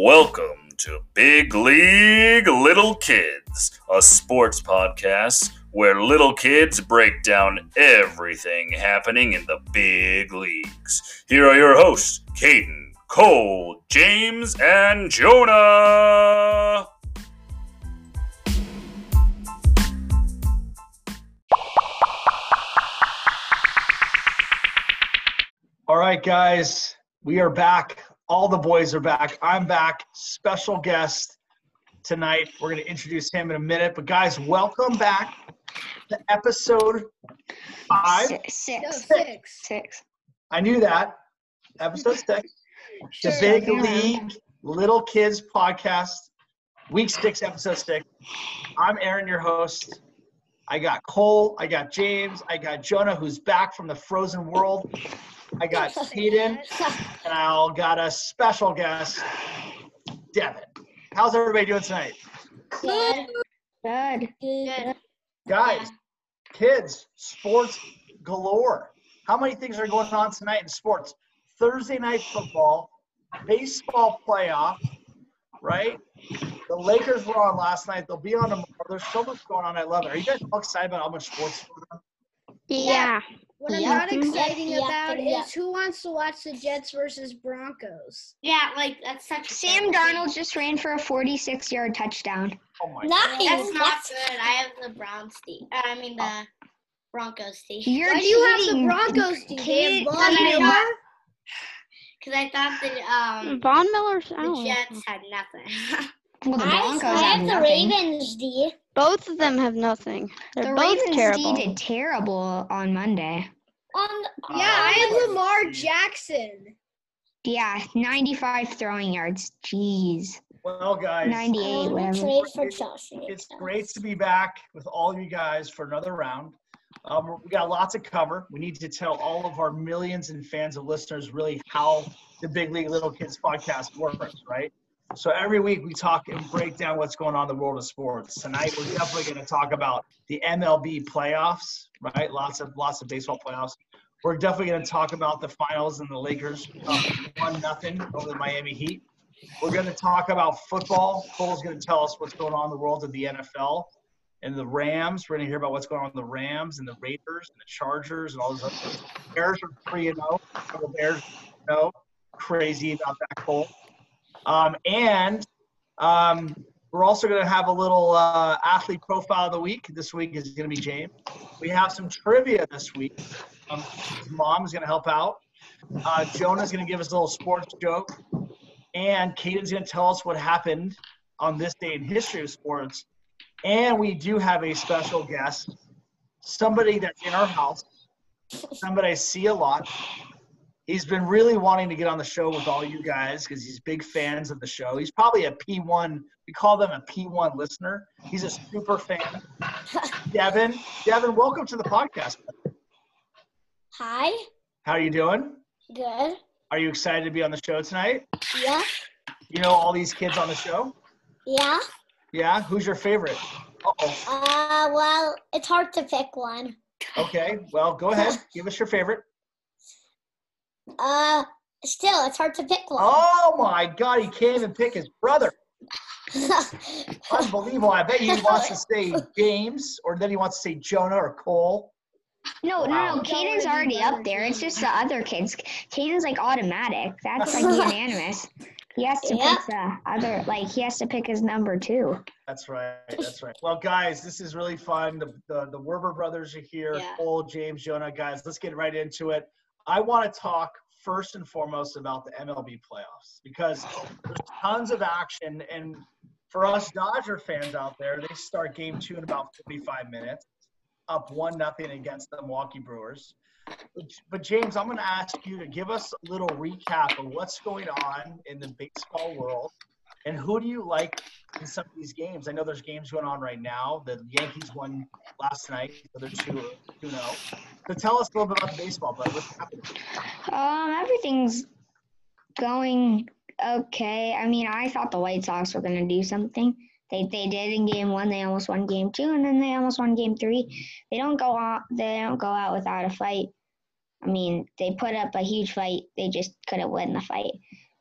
Welcome to Big League Little Kids, a sports podcast where little kids break down everything happening in the big leagues. Here are your hosts, Caden, Cole, James, and Jonah. All right, guys, we are back. All the boys are back. I'm back. Special guest tonight. We're going to introduce him in a minute. But, guys, welcome back to episode five. Six. Six. six. Six. I knew that. Episode six. The Big Yeah. League Little Kids podcast, week six, episode six. I'm Aaron, your host. I got Cole, I got James, I got Jonah, who's back from the frozen world. I got Hayden, and I all got a special guest, Devin. How's everybody doing tonight? Good. Good. Good. Guys, kids, sports galore. How many things are going on tonight in sports? Thursday night football, baseball playoff, right? The Lakers were on last night. They'll be on tomorrow. There's so much going on. I love it. Are you guys all excited about how much sports? is going on? Yeah. What I'm Yeah. not excited Yeah, about yeah. is who wants to watch the Jets versus Broncos. Yeah, like that's such. Sam good Darnold just ran for a 46 yard touchdown. Oh my Nice. God. That's not good. I have the Browns team. Uh, I mean the Broncos team. You're Why do you have the. Broncos team? Kid- Von Because I Miller. thought- Because I thought that um Von Miller's the out. Jets had nothing. Well, the Broncos I have, have the nothing. Ravens D. Both of them have nothing. They're The both Ravens terrible. did terrible on Monday. On Yeah, I have Lamar Jackson. Yeah, 95 throwing yards. Jeez. Well, guys, 98, whatever. trade for It's- Chelsea. it's great to be back with all of you guys for another round. Um, we got lots to cover. We need to tell all of our millions and fans of listeners really how the Big League Little Kids podcast works, right? So every week we talk and break down what's going on in the world of sports. Tonight we're definitely going to talk about the MLB playoffs, right? Lots of lots of baseball playoffs. We're definitely going to talk about the finals and the Lakers um, one nothing over the Miami Heat. We're going to talk about football. Cole's going to tell us what's going on in the world of the NFL and the Rams. We're going to hear about what's going on with the Rams and the Raiders and the Chargers and all those other things. Bears are 3 and 0. The Bears no crazy about that, Cole. Um, and um, we're also going to have a little uh, athlete profile of the week. This week is going to be James. We have some trivia this week. Um, his mom's going to help out. Uh, Jonah's going to give us a little sports joke. And Caden's going to tell us what happened on this day in history of sports. And we do have a special guest, somebody that's in our house, somebody I see a lot. He's been really wanting to get on the show with all you guys because he's big fans of the show. He's probably a P1, we call them a P1 listener. He's a super fan. Devin, Devin, welcome to the podcast. Hi. How are you doing? Good. Are you excited to be on the show tonight? Yeah. You know all these kids on the show? Yeah. Yeah? Who's your favorite? Uh-oh. Uh, well, it's hard to pick one. Okay, well, go ahead. Give us your favorite. Uh, still, it's hard to pick one. Oh my God, he can't even pick his brother. Unbelievable. I bet he wants to say James, or then he wants to say Jonah or Cole. No, Wow. no, no. Caden's already up there. It's just the other kids. Caden's like automatic. That's like unanimous. He has to Yeah. pick the other, like, he has to pick his number two. That's right. That's right. Well, guys, this is really fun. The the, the Werber brothers are here. Yeah. Cole, James, Jonah. Guys, let's get right into it. I want to talk first and foremost about the MLB playoffs because oh. there's tons of action. And for us Dodger fans out there, they start game two in about 45 minutes, up one nothing against the Milwaukee Brewers. But, but James, I'm going to ask you to give us a little recap of what's going on in the baseball world and who do you like in some of these games? I know there's games going on right now. The Yankees won last night, so they're 2 2 0. So tell us a little bit about the baseball, bud. What's happening? Um, everything's going okay. I mean, I thought the White Sox were gonna do something. They they did in game one. They almost won game two, and then they almost won game three. They don't go out. They don't go out without a fight. I mean, they put up a huge fight. They just couldn't win the fight.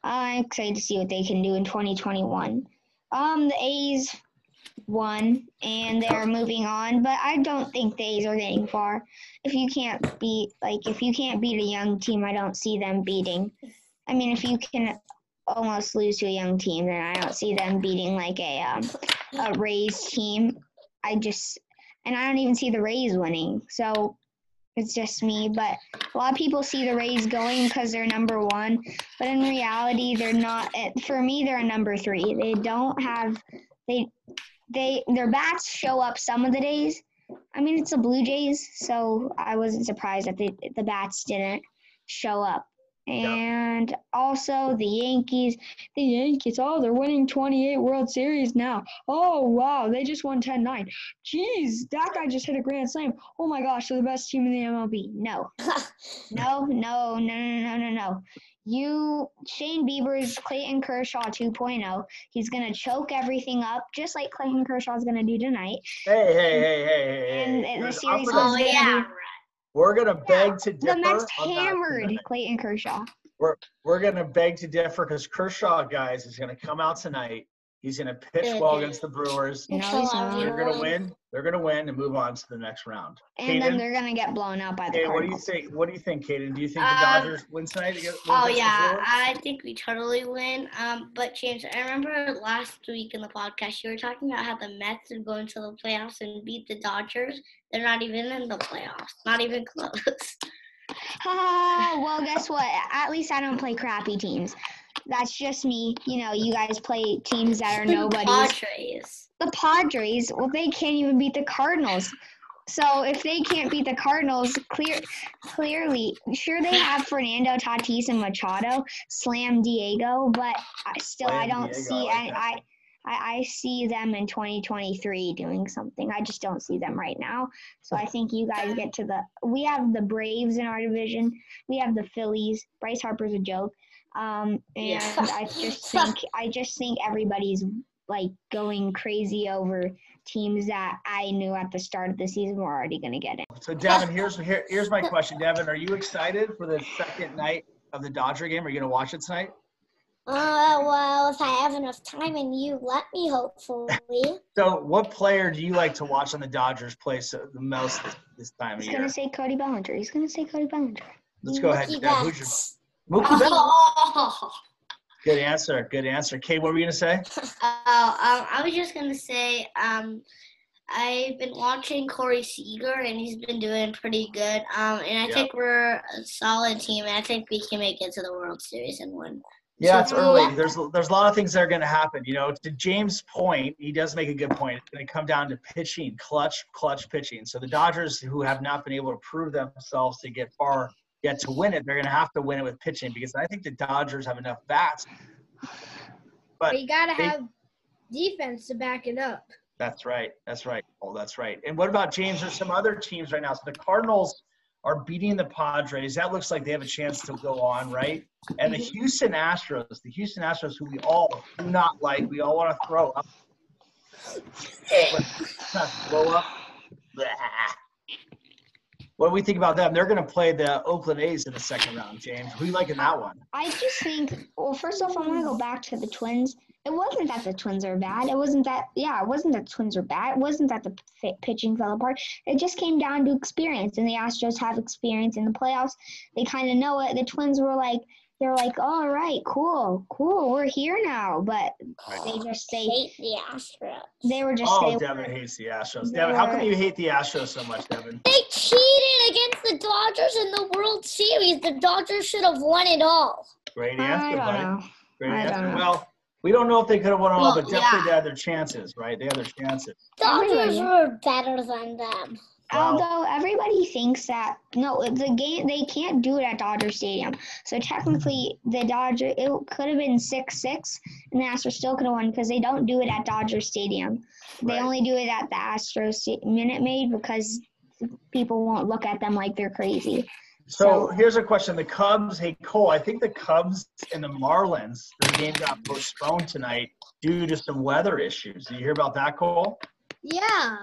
I'm excited to see what they can do in 2021. Um, the A's won and they're moving on, but I don't think the A's are getting far. If you can't beat like if you can't beat a young team, I don't see them beating. I mean, if you can almost lose to a young team, then I don't see them beating like a um, a Rays team. I just and I don't even see the Rays winning. So it's just me, but a lot of people see the Rays going because they're number one, but in reality, they're not. Eh, for me, they're a number three. They don't have they they their bats show up some of the days. I mean, it's the Blue Jays, so I wasn't surprised that the the bats didn't show up. And also the Yankees, the Yankees, oh, they're winning 28 World Series now. Oh, wow, they just won 10 9. Jeez, that guy just hit a grand slam. Oh my gosh, they're the best team in the MLB. No, no, no, no, no, no, no, no. You, Shane Bieber's Clayton Kershaw 2.0. He's going to choke everything up, just like Clayton Kershaw's going to do tonight. Hey, hey, hey, hey, hey, And hey. the series is Oh gonna yeah. be- We're gonna beg to differ. The next hammered. Clayton Kershaw. We're we're gonna beg to differ because Kershaw, guys, is gonna come out tonight. He's gonna pitch well against the Brewers. No, So he's are not. we. They're gonna win. They're gonna win and move on to the next round. And then they're gonna get blown out by the Hey, what do you think? What do you think, Kaden? Do you think the Um, Dodgers win tonight? against- Oh against the yeah, I think we totally win. Um, but James, I remember last week in the podcast you were talking about how the Mets would go into the playoffs and beat the Dodgers. They're not even in the playoffs, not even close. Ah, well, guess what? At least I don't play crappy teams. That's just me. You know, you guys play teams that are nobodies. Padres. The Padres, well, they can't even beat the Cardinals. So if they can't beat the Cardinals, clear, clearly, sure they have Fernando Tatis and Machado, Slam Diego, but I, still I don't Diego, see I I, like I, I I see them in 2023 doing something. I just don't see them right now. So I think you guys get to the. We have the Braves in our division. We have the Phillies. Bryce Harper's a joke. Um, and Yeah. I just think I just think everybody's like going crazy over teams that I knew at the start of the season were already going to get it. So Devin, here's here, here's my question, Devin. Are you excited for the second night of the Dodger game? Are you gonna watch it tonight? Uh, well, if I have enough time and you let me, hopefully. So, what player do you like to watch on the Dodgers play so, the most this, this time of He's year? going to say Cody Bellinger. He's going to say Cody Bellinger. Let's go ahead. Mookie Dev. Who's your Betts. Mookie Betts? Oh, Good answer. Good answer. Kate, what were you gonna say? um, I was just gonna say, um, I've been watching Corey Seager and he's been doing pretty good. Um, and I Yeah. think we're a solid team, and I think we can make it to the World Series and win. Yeah, it's So- early. There's there's a lot of things that are going to happen. You know, to James' point, he does make a good point. It's going to come down to pitching, clutch, clutch pitching. So the Dodgers, who have not been able to prove themselves to get far yet to win it, they're going to have to win it with pitching because I think the Dodgers have enough bats. But But you gotta have defense to back it up. That's right. That's right. Oh, that's right. And what about James? There's some other teams right now. So the Cardinals are beating the Padres. That looks like they have a chance to go on, right? And the mm-hmm. Houston Astros, the Houston Astros, who we all do not like, we all want to throw up. But, blow up. Blah. What do we think about them? They're going to play the Oakland A's in the second round, James. Who you like in that one? I just think, well, first off, I want to go back to the Twins. It wasn't that the Twins are bad. It wasn't that, yeah, it wasn't that the Twins are bad. It wasn't that the fit pitching fell apart. It just came down to experience, and the Astros have experience in the playoffs. They kind of know it. The Twins were like, they're like, all right, cool, cool, we're here now. But they just they Hate the Astros. they were just Oh, they Devin were, hates the Astros. they Devin, how come you hate the Astros so much, Devin? They cheated against the Dodgers in the World Series. The Dodgers should have won it all. Great I answer, don't buddy. know. Great I don't answer. know. Well, we don't know if they could have won it all, Well, but definitely yeah. they had their chances, right? They had their chances. Dodgers were better than them. Wow. Although everybody thinks that no, the game they can't do it at Dodger Stadium. So technically, the Dodger it could have been six six, and the Astros still could have won because they don't do it at Dodger Stadium. They Right. only do it at the Astros Minute Maid because people won't look at them like they're crazy. So So- here's a question: The Cubs. Hey Cole, I think the Cubs and the Marlins. The game got postponed tonight due to some weather issues. Did you hear about that, Cole? Yeah.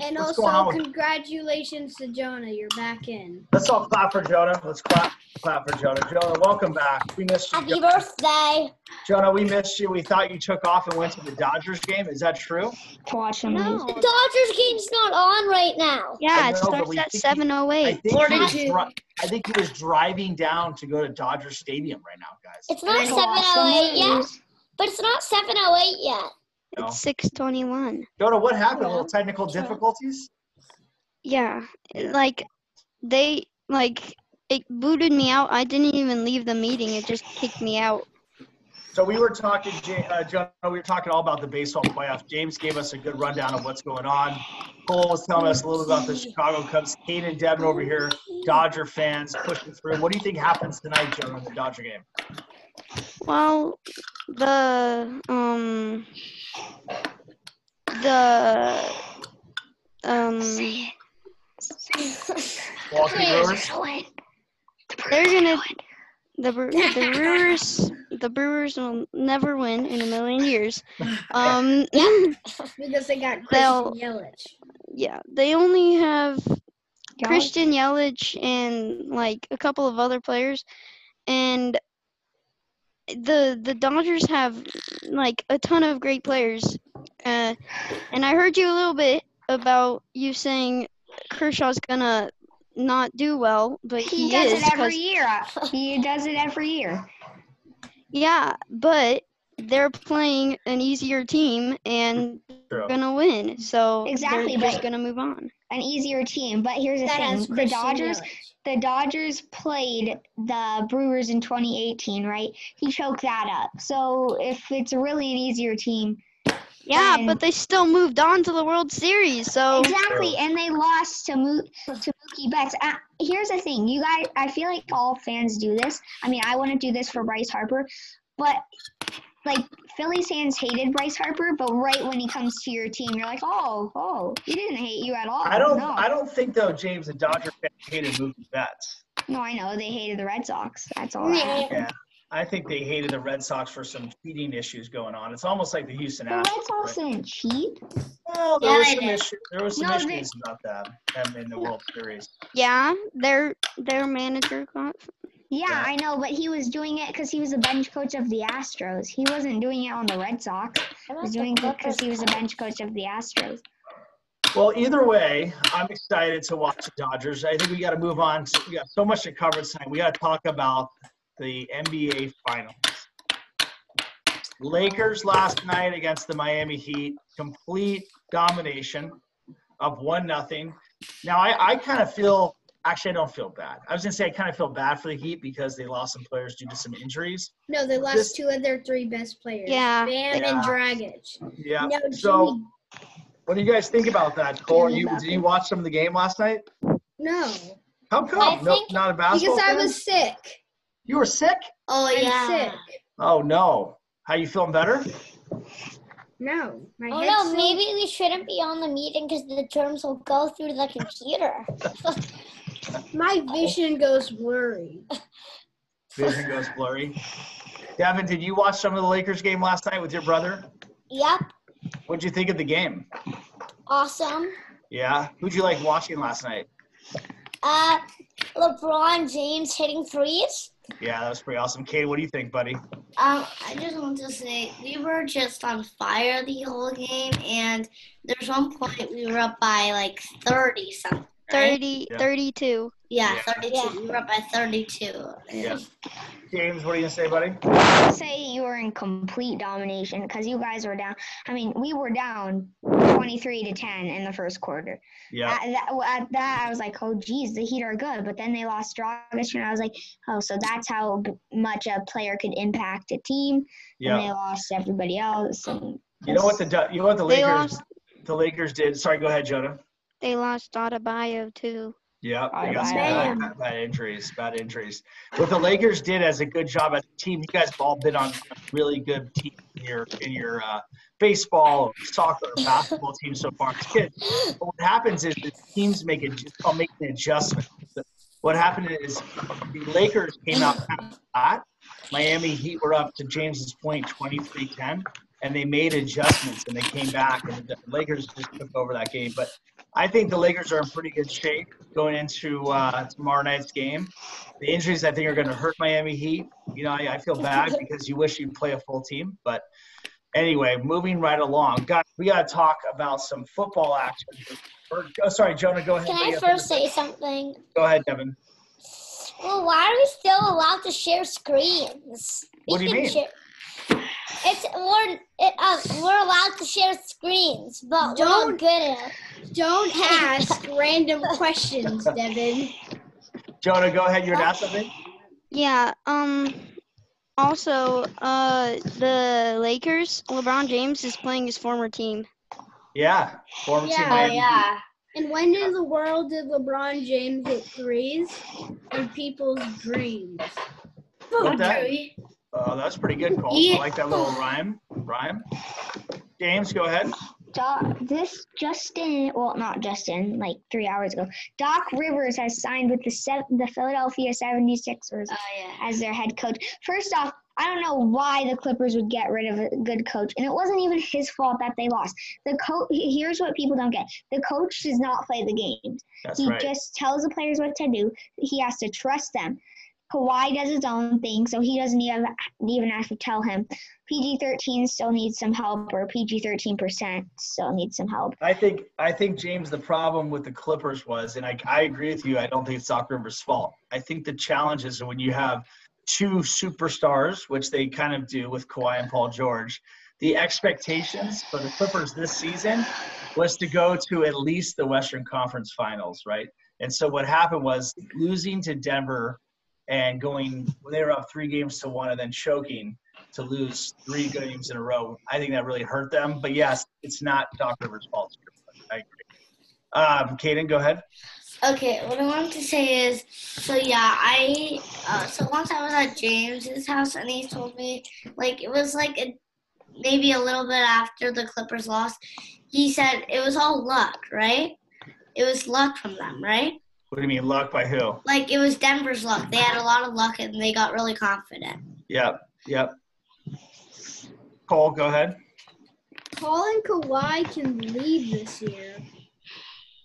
And What's also, congratulations to Jonah. You're back in. Let's all clap for Jonah. Let's clap, clap for Jonah. Jonah, welcome back. We missed you. Happy birthday. Jonah, we missed you. We thought you took off and went to the Dodgers game. Is that true? Watch them No. The Dodgers game's not on right now. Yeah, I it starts at think he- I 7:08. think, he dri- I think he was driving down to go to Dodger Stadium right now, guys. It's not To watch them 708 yet, but it's not 708 yet. No. It's 6:21. Jonah, what happened? A little technical difficulties? Yeah, like they like it booted me out. I didn't even leave the meeting. It just kicked me out. So we were talking, Ja- uh, Jonah, we were talking all about the baseball playoffs. James gave us a good rundown of what's going on. Cole was telling us a little bit about the Chicago Cubs. Kate and Devin over here, Dodger fans pushing through. What do you think happens tonight, Jonah, in the Dodger game? Well, the um the um Milwaukee Brewers? they're gonna the Bre- the Brewers the Brewers will never win in a million years. Um Because they got Christian Yelich. yeah, they only have Christian Yelich and like a couple of other players, and the the Dodgers have like a ton of great players. Uh, and I heard you a little bit about you saying Kershaw's gonna not do well, but He, he, does is. it every 'cause- year. He does it every year. yeah, but they're playing an easier team and True. gonna win, so Exactly, they're just but- gonna move on. An easier team. But here's the That thing: the Dodgers, Yelich. The Dodgers played the Brewers in 2018, right? He choked that up. So if it's really an easier team, Yeah, And- but they still moved on to the World Series, so exactly, and they lost to Mo- to Mookie Betts. Uh, here's the thing: you guys, I feel like all fans do this. I mean, I want to do this for Bryce Harper, but like Phillies fans hated Bryce Harper, but right when he comes to your team, you're like, oh, oh, he didn't hate you at all. I don't. No, I don't think though, James, the Dodger fans hated Mookie Betts. no, I know they hated the Red Sox. That's all. that happened. Yeah, I think they hated the Red Sox for some cheating issues going on. It's almost like the Houston The Astros. Red Sox didn't cheat. Well, there Yeah, was they some did. issue, There was some No, they- issues about that them in the World Series. yeah, their their manager got Yeah. I know, but he was doing it because he was the bench coach of the Astros. He wasn't doing it on the Red Sox. He was doing it because he was the bench coach of the Astros. Well, either way, I'm excited to watch the Dodgers. I think we got to move on. To, we got so much to cover tonight. We got to talk about the NBA Finals. Lakers last night against the Miami Heat, complete domination of one nothing. Now I, I kind of feel actually I don't feel bad. I was gonna say I kind of feel bad for the Heat because they lost some players due to some injuries. No, they lost This- two of their three best players. Yeah. Bam Yeah. and Dragic. Yeah. No, So what do you guys think about that? Cole, you did you watch some of the game last night? no, How come? No, think- not a basketball because I fan? was sick. You were sick? Oh I'm yeah. sick. Oh no. How you feeling better? No, my Oh no, still- maybe we shouldn't be on the meeting because the germs will go through the computer. my vision goes blurry. Vision goes blurry. Devin, did you watch some of the Lakers game last night with your brother? yep, What'd you think of the game? awesome. Yeah. Who'd you like watching last night? Uh, LeBron James hitting threes. Yeah, that was pretty awesome. Kate, what do you think, buddy? Um, I just want to say we were just on fire the whole game, and there's one point we were up by like thirty something. Right? 30, Yeah. 32. Yeah, Yeah. thirty-two. Yeah. We were up by thirty-two. Yeah. James, what are you gonna say, buddy? I'd say you were in complete domination because you guys were down. I mean, we were down 23 to 10 in the first quarter. Yeah. At that, at that, I was like, oh, geez, the Heat are good. But then they lost Dragic, and I was like, oh, so that's how much a player could impact a team. And they lost everybody else. And You know what the you know what the Lakers lost. the Lakers did? Sorry, go ahead, Jonah. They lost Adebayo too. Yeah, they Bye, got some bad, bad, bad injuries. Bad injuries. What the Lakers did as a good job as a team, you guys have all been on really good team in your in your uh, baseball, or soccer, or basketball team so far. It's. But what happens is the teams make it it's called making an adjustment. What happened is the Lakers came out kind of hot. Miami Heat were up to James's point 23-10, and they made adjustments and they came back and the Lakers just took over that game. But I think the Lakers are in pretty good shape going into uh, tomorrow night's game. The injuries, I think, are going to hurt Miami Heat. You know, I, I feel bad because you wish you'd play a full team. But anyway, moving right along. Guys, we got to talk about some football action. Or, oh, sorry, Jonah, go ahead. Can I you have to first say something? Go ahead, Devin. Well, why are we still allowed to share screens? We What do you mean? Share, it's we're it, uh, we're allowed to share screens, but we're not Don't- good at. it. Don't ask random questions, Devin. Jonah, go ahead. You're going to ask something? Yeah. Um. Also, uh, the Lakers. LeBron James is playing his former team. Yeah. Former team Yeah, Miami yeah. And when in the world did LeBron James hit threes in people's dreams? What that? Oh, that's pretty good, Cole. Yeah. I like that little rhyme. Rhyme. James, go ahead. Doc, this Justin, well, not Justin, like three hours ago. Doc Rivers has signed with the sev- the Philadelphia 76ers Oh yeah. as their head coach. First off, I don't know why the Clippers would get rid of a good coach, and it wasn't even his fault that they lost. The coach. Here's what people don't get: the coach does not play the games. That's he right. just tells the players what to do. He has to trust them. Kawhi does his own thing, so he doesn't even even have to tell him. PG thirteen still needs some help, or PG thirteen percent still needs some help. I think I think James, the problem with the Clippers was, and I, I agree with you. I don't think it's Doc Rivers' fault. I think the challenge is when you have two superstars, which they kind of do with Kawhi and Paul George. The expectations for the Clippers this season was to go to at least the Western Conference Finals, right? And so what happened was losing to Denver and going they were up three games to one and then choking to lose three games in a row. I think that really hurt them. But yes, it's not Doc Rivers' fault. I agree. Um, Kaden, go ahead. Okay, what I wanted to say is, so yeah, I, uh, so once I was at James's house and he told me, like, it was like a, maybe a little bit after the Clippers lost, he said it was all luck, right? It was luck from them, right? What do you mean luck by who? Like, it was Denver's luck. They had a lot of luck and they got really confident. Yep, yep. Cole, go ahead. Paul and Kawhi can leave this year.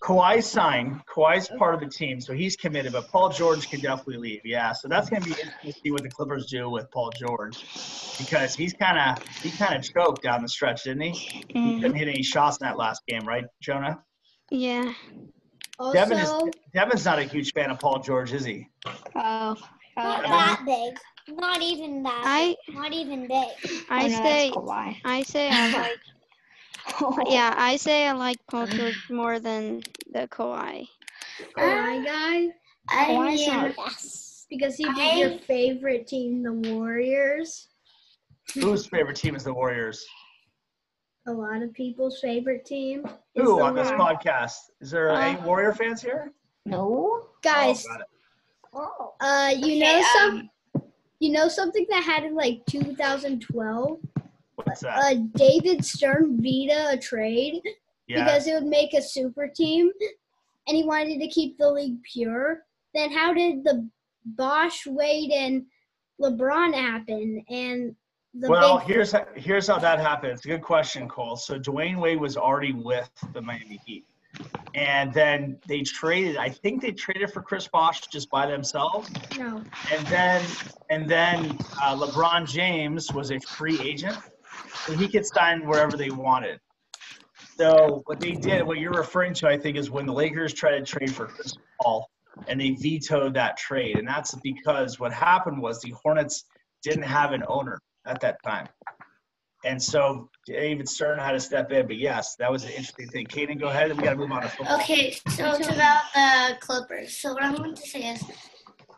Kawhi signed. Kawhi's part of the team, so he's committed. But Paul George can definitely leave. Yeah, so that's going to be interesting to see what the Clippers do with Paul George, because he's kind of he kind of choked down the stretch, didn't he? He Mhm. couldn't hit any shots in that last game, right, Jonah? Yeah. Also, Devin is Devin's not a huge fan of Paul George, is he? Oh, uh, Not oh, that big. Not even that. I. Not even big. I oh, say that's I say I like oh. yeah I say I like Paul George more than the Kawhi. Uh, Kawhi guy I Kawhi's mean, not- Yes. because he beat I- your favorite team, the Warriors. Whose favorite team is the Warriors? A lot of people's favorite team. is Who the on this War- podcast? Is there Uh, any Warrior fans here? No. Guys, Oh, got it. Oh. uh, you Okay, know um, some, you know something that happened like 2012. What's that? Uh, David Stern vetoed a trade yeah. because it would make a super team, and he wanted to keep the league pure. Then how did the Bosh, Wade, and LeBron happen? And the well, big here's how, here's how that happened. It's a good question, Cole. So Dwyane Wade was already with the Miami Heat, and then they traded. I think they traded for Chris Bosh just by themselves, no, and then and then uh, LeBron James was a free agent, so he could sign wherever they wanted. So what they did, what you're referring to, I think, is when the Lakers tried to trade for Chris Paul, and they vetoed that trade, and that's because what happened was the Hornets didn't have an owner at that time. And so David Stern had to step in. But yes, that was an interesting thing. Kaden, go ahead. and We got to move on to football. Okay, so it's about the Clippers. So what I'm going to say is,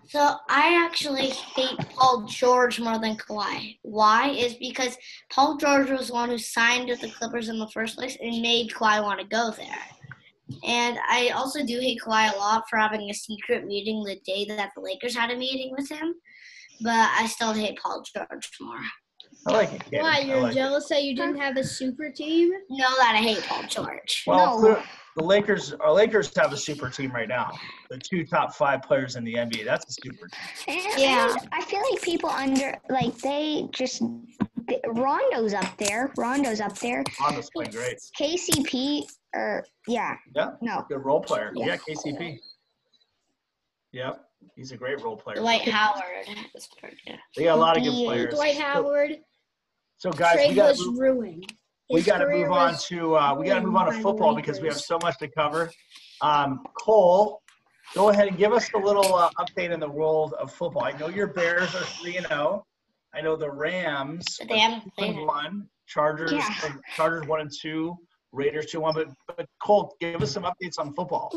so I actually hate Paul George more than Kawhi. Why? Is because Paul George was the one who signed with the Clippers in the first place and made Kawhi want to go there. And I also do hate Kawhi a lot for having a secret meeting the day that the Lakers had a meeting with him. But I still hate Paul George more. I like it. Kaden. why you're like it. jealous that you didn't have a super team? No, that I hate Paul George. Well, No. the Lakers, our Lakers have a super team right now. The two top five players in the NBA. That's a super team. And, Yeah. I feel like people under like they just Rondo's up there. Rondo's up there. Honda's playing great. KCP Or yeah. Yeah. No. Good role player. Yeah. Yeah, KCP. Yep. He's a great role player. Dwight Howard. was pretty. They got a lot of good players. Dwight Howard So, guys, we got was ruined. we got to move on to uh, we got to move on to ruined by football because we have so much to cover. Um, Cole, go ahead and give us a little uh, update in the world of football. I know your Bears are three and zero. I know the Rams But they haven't played one. Chargers, Yeah. Chargers one and two. Raiders two one. But but Cole, give us some updates on football.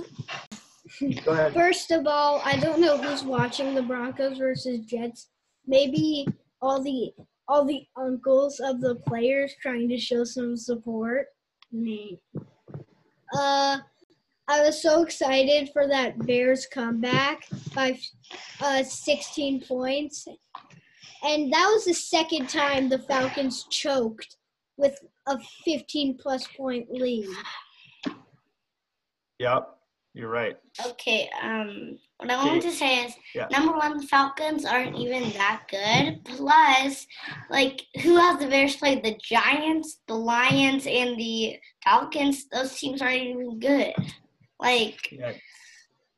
Go ahead. First of all, I don't know who's watching the Broncos versus Jets. Maybe all the all the uncles of the players trying to show some support. Me. Uh, I was so excited for that Bears comeback by uh 16 points, and that was the second time the Falcons choked with a 15 plus point lead. Yep, you're right. Okay, um, what I wanted to say is Yeah. number one, the Falcons aren't even that good. Plus, like, who has the Bears played? The Giants, the Lions, and the Falcons. Those teams aren't even good. Like, Yeah.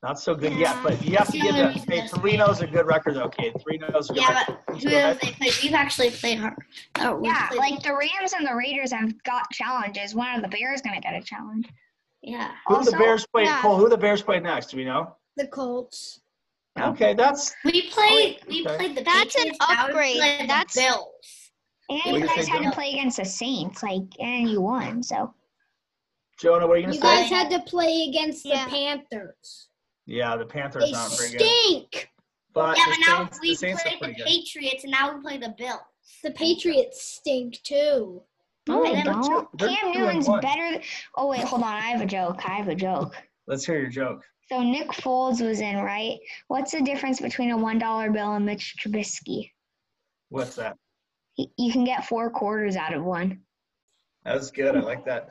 Not so good yet, but you have That's to give only that. reason Hey, that's three is a good record, though. Okay, three is a good yeah, record. but who ahead. have they played? We've actually played hard. Uh, Yeah, played- like the Rams and the Raiders have got challenges. When are the Bears gonna get a challenge? Yeah. Who Also, the Bears play? yeah. Cole, who the Bears play next? Do we know? The Colts. Okay, that's We played. Oh, we Okay. played the That's an Patriots. now we upgrade. play the That's- Bills. And you you guys had to play against the Saints, like, and you won. So Jonah. What are you gonna You say? You guys had to play against Yeah. the Panthers. Yeah, the Panthers They aren't very good, stink. but yeah, the but now Saints, the we Saints are played the pretty good. Patriots, and now we play the Bills. The Patriots stink too. No, they they're don't. Cam two Newton's better. Th- oh wait, hold on. I have a joke. I have a joke. Let's hear your joke. So Nick Foles was in, right? What's the difference between a one dollar bill and Mitch Trubisky? What's that? You can get four quarters out of one. That was good. I like that.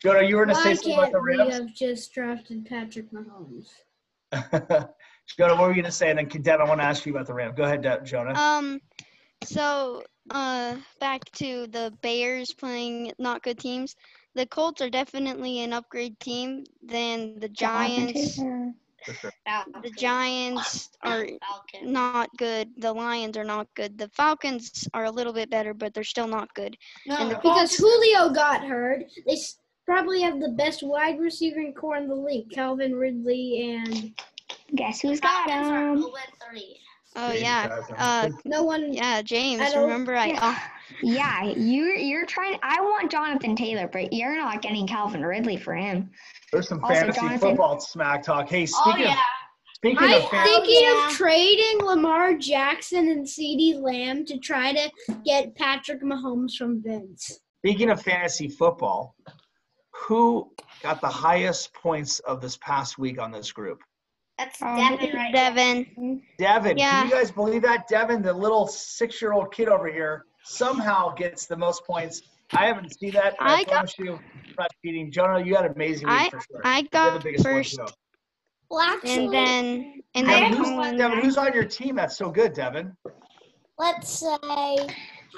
Jonah, you were gonna say something about can't the we have just drafted Patrick Mahomes? Jonah, what were you gonna say? And then Deb, I want to ask you about the Rams. Go ahead, Deb, Jonah. Um, so uh, back to the Bears playing not good teams. The Colts are definitely an upgrade team than the Giants. The Giants are not good. The Lions are not good. The Falcons are a little bit better, but they're still not good. No, And the Because Julio got hurt. They probably have the best wide receiving core in the league, Calvin Ridley, and Guess who's got Falcons him? 0 3. Oh James yeah. Uh, no one. yeah, James. I Remember I? Yeah. Oh, Yeah, you're you're trying. I want Jonathan Taylor, but you're not getting Calvin Ridley for him. There's some Also, fantasy Jonathan- football smack talk. Hey, Oh, speaking yeah. of speaking I'm of fan- thinking yeah. of trading Lamar Jackson and CeeDee Lamb to try to get Patrick Mahomes from Vince. speaking of fantasy football, who got the highest points of this past week on this group? That's Um, Devin right. Devin. Devin, Yeah. can you guys believe that? Devin, the little six-year-old kid over here, somehow gets the most points. I haven't seen that. and I, I got- promise you, I'm not cheating. Jonah, you had an amazing week I- for sure. I You're the got biggest one, first, too. Well, actually, and then and Devin, then who's, Colin- Devin, who's on your team that's so good, Devin? let's say,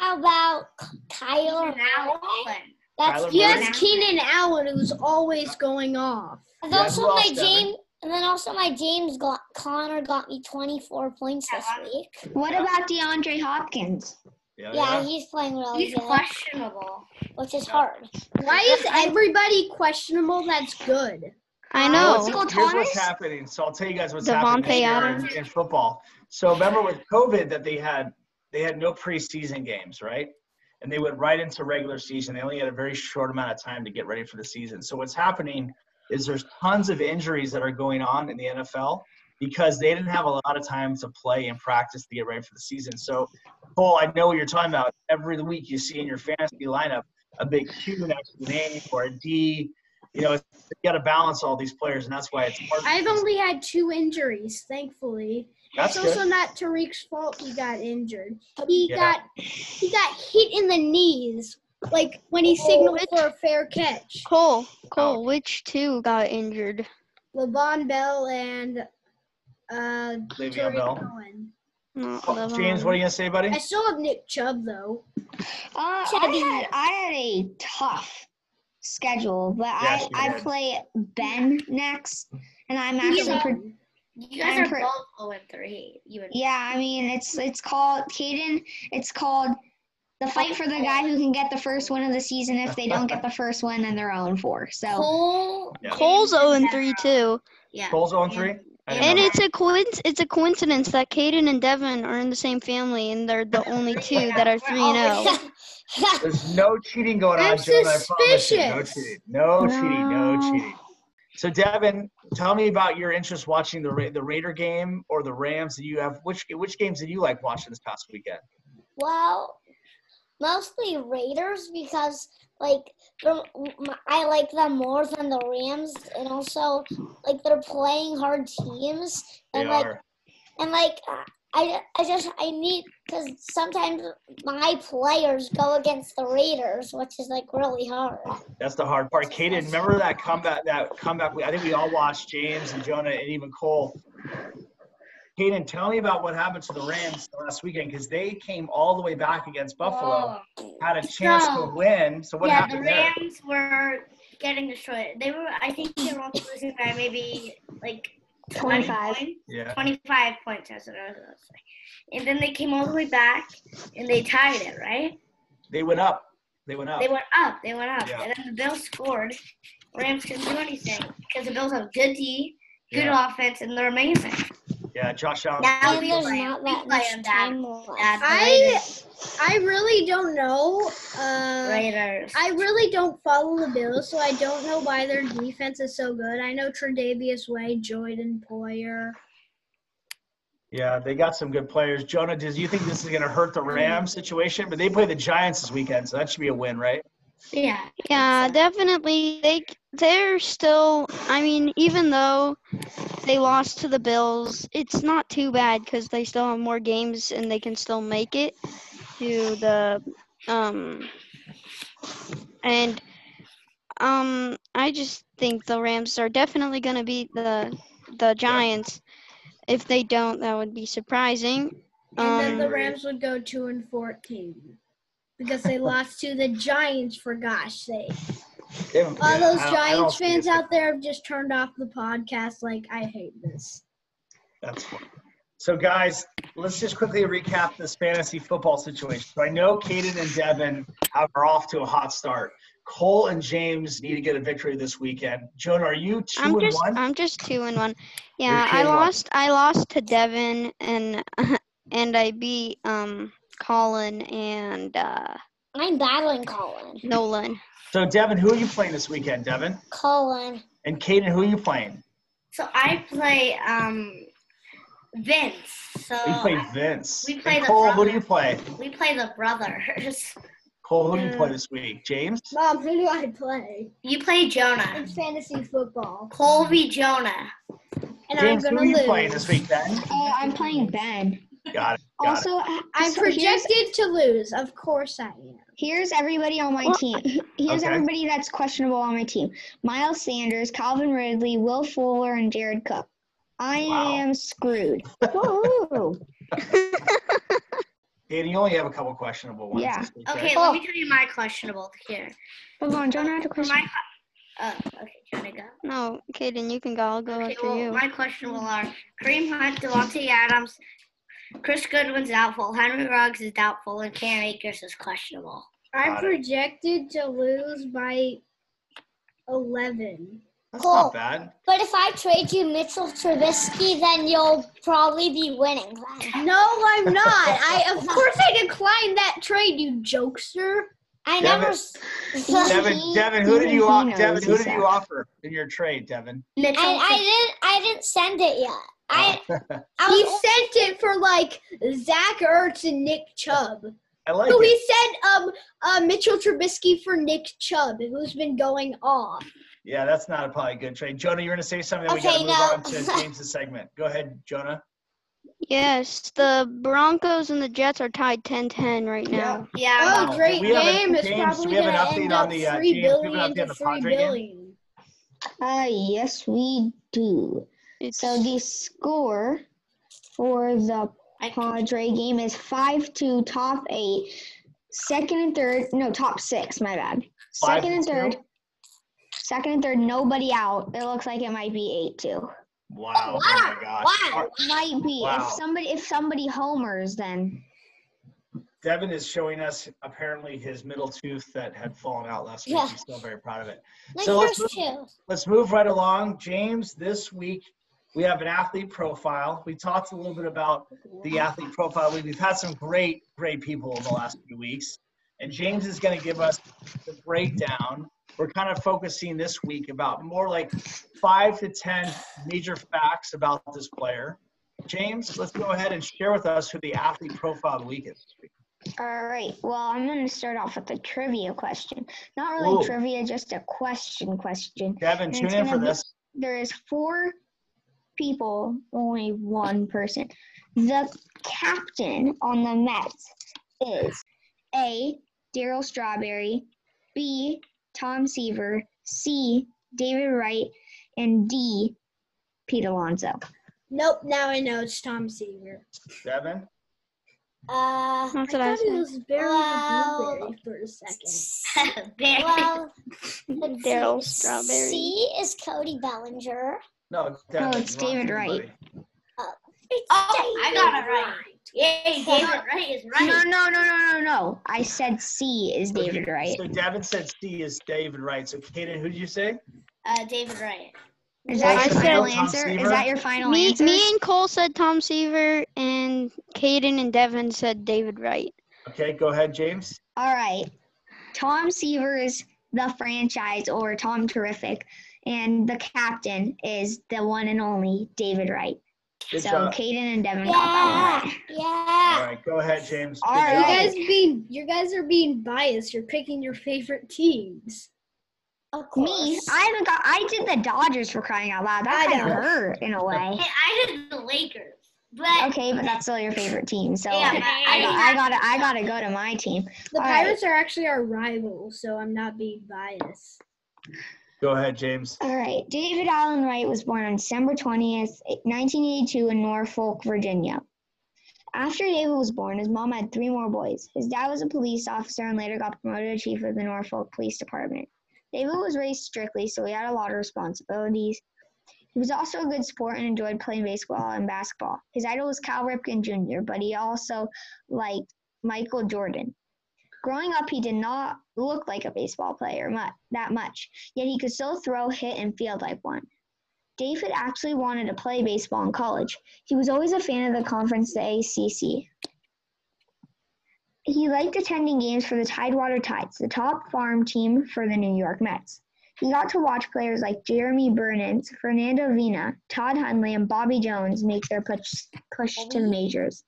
how about Kyle? Allen. That's Kyler He Murray? has Keenan Allen, who's always going off. And Yeah, also who else, my Devin? James, and then also my James got, Conner got me 24 points this week. What about DeAndre Hopkins? Yeah, he's playing really He's good, questionable. which is hard. Why is everybody questionable that's good? I Uh, know. Michael Here's Thomas? what's happening. So I'll tell you guys what's Davante happening this year Adams. in, in football. So remember with COVID that they had they had no preseason games, right? And they went right into regular season. They only had a very short amount of time to get ready for the season. So what's happening is there's tons of injuries that are going on in the NFL because they didn't have a lot of time to play and practice to get ready for the season. So Cole, I know what you're talking about. Every week you see in your fantasy lineup a big Q next to the name or a D. You know, you got to balance all these players, and that's why it's hard. I've only had two injuries, thankfully. That's it's good. also not Tarik's fault he got injured. He Yeah. got he got hit in the knees, like when he signaled for a fair catch. Cole. Cole. Which two got injured? Le'Veon Bell and uh Le'Veon Tarik Bell. Cohen. No, Oh, James, what are you gonna say, buddy? I still have Nick Chubb though. Uh, I Chubby. had I had a tough schedule, but Yes, I I did. play Ben next, and I'm actually Yeah. pre- You guys I'm are pre- both 0 and 3. You and yeah. I mean, it's it's called Caden. It's called the fight for the guy who can get the first win of the season. If they don't get the first win, then they're 0 and 4. So Cole. Yeah. Cole's James, 0 and and 3 Devin. too. Yeah. Cole's 0 3? And it's a coinc- it's a coincidence that Caden and Devin are in the same family and they're the only two that are 3 and oh. 0. There's no cheating going on, I'm Jonah. I promise you. No cheating. No, cheating. No No. cheating. So, Devin, tell me about your interest watching the Ra- the Raider game or the Rams. that you have which which games did you like watching this past weekend? Well, mostly Raiders because like I like them more than the Rams, and also like they're playing hard teams, They and like are. and like I, I just I need because sometimes my players go against the Raiders, which is like really hard. That's the hard part. Kaden, remember that comeback? That comeback. I think we all watched James and Jonah and even Cole. Kaden, tell me about what happened to the Rams last weekend because they came all the way back against Buffalo, oh, had a chance to win. So what yeah, the happened there? Rams were getting destroyed. They were, I think, they were only losing by maybe like 20 25. points. Yeah. 25 points, that's what I was going to say. And then they came all the way back and they tied it, right? They went up. They went up. They went up. They went up. Yeah. And then the Bills scored. Rams couldn't do anything because the Bills have good D, good Yeah. offense, and they're amazing. Yeah, Josh Allen. Now And we there's not that much time left. I I really don't know. Uh, Raiders. I really don't follow the Bills, so I don't know why their defense is so good. I know Tre'Davious White, Jordan Poyer. Yeah, they got some good players. Jonah, do you think this is going to hurt the Rams situation? But they play the Giants this weekend, so that should be a win, right? yeah. Yeah, definitely. They they're still. I mean, even though they lost to the Bills, it's not too bad because they still have more games and they can still make it to the um. And um, I just think the Rams are definitely gonna beat the the Giants. If they don't, that would be surprising. And then the Um, Rams would go two and fourteen because they lost to the Giants for gosh sake. They All yeah, those I don't- I don't Giants fans out there have just turned off the podcast. Like I hate this. That's fine. So, guys, let's just quickly recap this fantasy football situation. So, I know Caden and Devin have- are off to a hot start. Cole and James need to get a victory this weekend. Joan, are you 2 I'm and just one? I'm just two and one. Yeah, I and one. lost I lost to Devin and and I beat um Colin and uh I'm battling Colin. Nolan. So, Devin, who are you playing this weekend, Devin? Colin. And Caden, who are you playing? So I play um Vince. So You play Vince. we play And the Cole, who do you play? we play the brothers. Cole, who do you play Uh, this week? James? Mom, who do I play? You play Jonah. It's fantasy football, Colby Jonah. and James, I'm who gonna are you lose. playing this week, Ben? Oh, I'm playing Ben. Got it. Got. Also, uh, I'm so projected to lose. Of course I am. Here's everybody on my Well- team. Here's Okay. everybody that's questionable on my team: Miles Sanders, Calvin Ridley, Will Fuller, and Jared Cook. I Wow. am screwed. Woo! Caden, you only have a couple questionable ones. Yeah. Okay, right? let me tell you my questionable here. Hold on, Jonah, I have a For question. my uh, okay, Jonah, go. No, Kaden, you can go. I'll go Okay, after well, you. my questionable are Kareem Hunt, Davante Adams, Chris Goodwin's doubtful, Henry Ruggs is doubtful, and Cam Akers is questionable. I'm Got it. projected to lose by 11. That's Cool. not bad. But if I trade you Mitchell Trubisky, then you'll probably be winning then. No, I'm not. I of course I declined that trade, you jokester. I Devin- never. s- Devin, Devin, who did you he off, knows Devin, who did you offer in your trade, Devin? Mitchell, I, I didn't. I didn't send it yet. I. I He sent it for like Zach Ertz and Nick Chubb. I like So it. he sent um uh, Mitchell Trubisky for Nick Chubb, who's been going off. Yeah, that's not a probably good trade. Jonah, you're going to say something. Then we Okay, got to move no. on to James's segment. Go ahead, Jonah. Yes, the Broncos and the Jets are tied 10-10 right now. yeah, Oh, great We have a- game! It's James, probably we have an gonna update end on up the, uh, three James, do we have an billion to the three Padre game? billion. Uh, yes, we do. It's So the score for the I Padre game is five to top eight. Second and third, no, top six. My bad. Five Second and third, two? Second and third, nobody out. It looks like it might be eight two. Wow. Oh my gosh. Wow. Might be. Wow. If somebody if somebody homers, then Devin is showing us apparently his middle tooth that had fallen out last week. Yeah. He's still very proud of it. My So let's first two. Let's move right along. James, this week we have an athlete profile. We talked a little bit about the athlete profile. We- We've had some great, great people in the last few weeks. And James is going to give us the breakdown. We're kind of focusing this week about more like five to 10 major facts about this player. James, let's go ahead and share with us who the athlete profile of the week is. all right. Well, I'm gonna start off with a trivia question. Not really Ooh. trivia, just a question question. Devin, And tune in for be- this. There is four people, only one person. The captain on the Mets is A. Daryl Strawberry, B. Tom Seaver, C. David Wright, and D. Pete Alonso. Nope, now I know it's Tom Seaver. Seven? Uh, That's what I I thought it was Barry Wow. Blueberry for a second. Well, let's. Daryl Strawberry. C is Cody Bellinger. No, Devin. Oh, it's David everybody. Wright. It's Oh, I got it David right. Yay, David Wright is right. No, no, no, no, no, no. I said C is David Wright. So Devin said C is David Wright. So Kaden, who did you say? Uh, David Wright. Is that I your final answer? Is that your final Me, answer? me and Cole said Tom Seaver, and Caden and Devin said David Wright. Okay, go ahead, James. All right. Tom Seaver is the franchise or Tom Terrific, and the captain is the one and only David Wright. Good so job. Caden and Devin got that Yeah, one right. Yeah. right, go ahead, James. All Good right. You guys being you guys are being biased. You're picking your favorite teams. Of course. Me, I haven't got. I did the Dodgers for crying out loud. That I kind of hurt in a way. I did the Lakers, but Okay, but that's still your favorite team. So Yeah, I, I, I got, I gotta, I gotta go to my team. The All right. Pirates are actually our rivals, so I'm not being biased. Go ahead, James. All right. David Allen Wright was born on December 20th, 1982, in Norfolk, Virginia. After David was born, his mom had three more boys. His dad was a police officer and later got promoted to chief of the Norfolk Police Department. David was raised strictly, so he had a lot of responsibilities. He was also a good sport and enjoyed playing baseball and basketball. His idol was Cal Ripken Jr., but he also liked Michael Jordan. Growing up, he did not look like a baseball player mu- that much, yet he could still throw, hit, and field like one. David actually wanted to play baseball in college. He was always a fan of the conference, the ACC. He liked attending games for the Tidewater Tides, the top farm team for the New York Mets. He got to watch players like Jeromy Burnitz, Fernando Vina, Todd Hundley, and Bobby Jones make their push, push to the majors.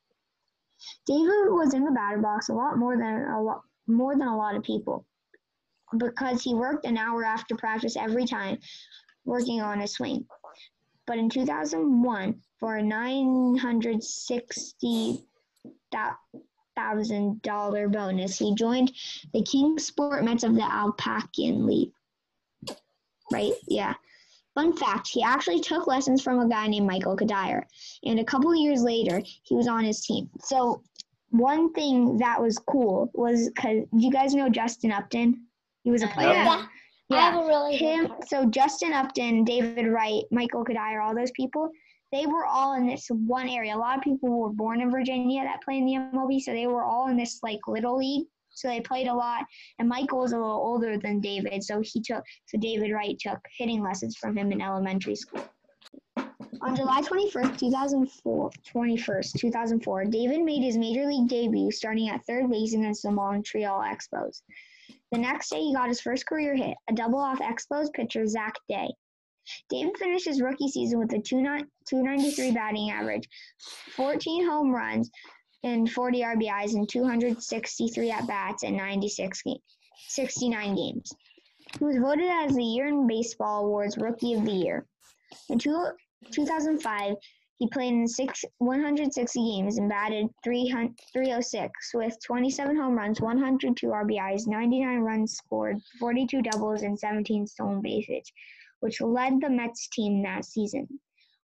David was in the batter box a lot more than a lot more than a lot of people because he worked an hour after practice every time working on his swing. But in 2001, for a $960,000 bonus, he joined the Kingsport Mets of the Appalachian League. Right? Yeah. Fun fact, he actually took lessons from a guy named Michael Cuddyer. And a couple years later, he was on his team. So one thing that was cool was because do you guys know Justin Upton? He was a uh, player. Yeah. I have a really Him, card. so Justin Upton, David Wright, Michael Cuddyer, all those people, they were all in this one area. A lot of people were born in Virginia that play in the MLB, so they were all in this like little league. So they played a lot. And Michael was a little older than David, so he took so David Wright took hitting lessons from him in elementary school. On July 21st, 2004, 21st, 2004, David made his major league debut starting at third base against the Montreal Expos. The next day, he got his first career hit, a double off Expos pitcher Zach Day. David finished his rookie season with a 29 293 batting average, 14 home runs, and 40 RBIs in 263 at bats in 96 games, 69 games. He was voted as the Year in Baseball Awards Rookie of the Year. In two, 2005, he played in six, 160 games and batted 300 306 with 27 home runs, 102 RBIs, 99 runs scored, 42 doubles, and 17 stolen bases, which led the Mets team that season.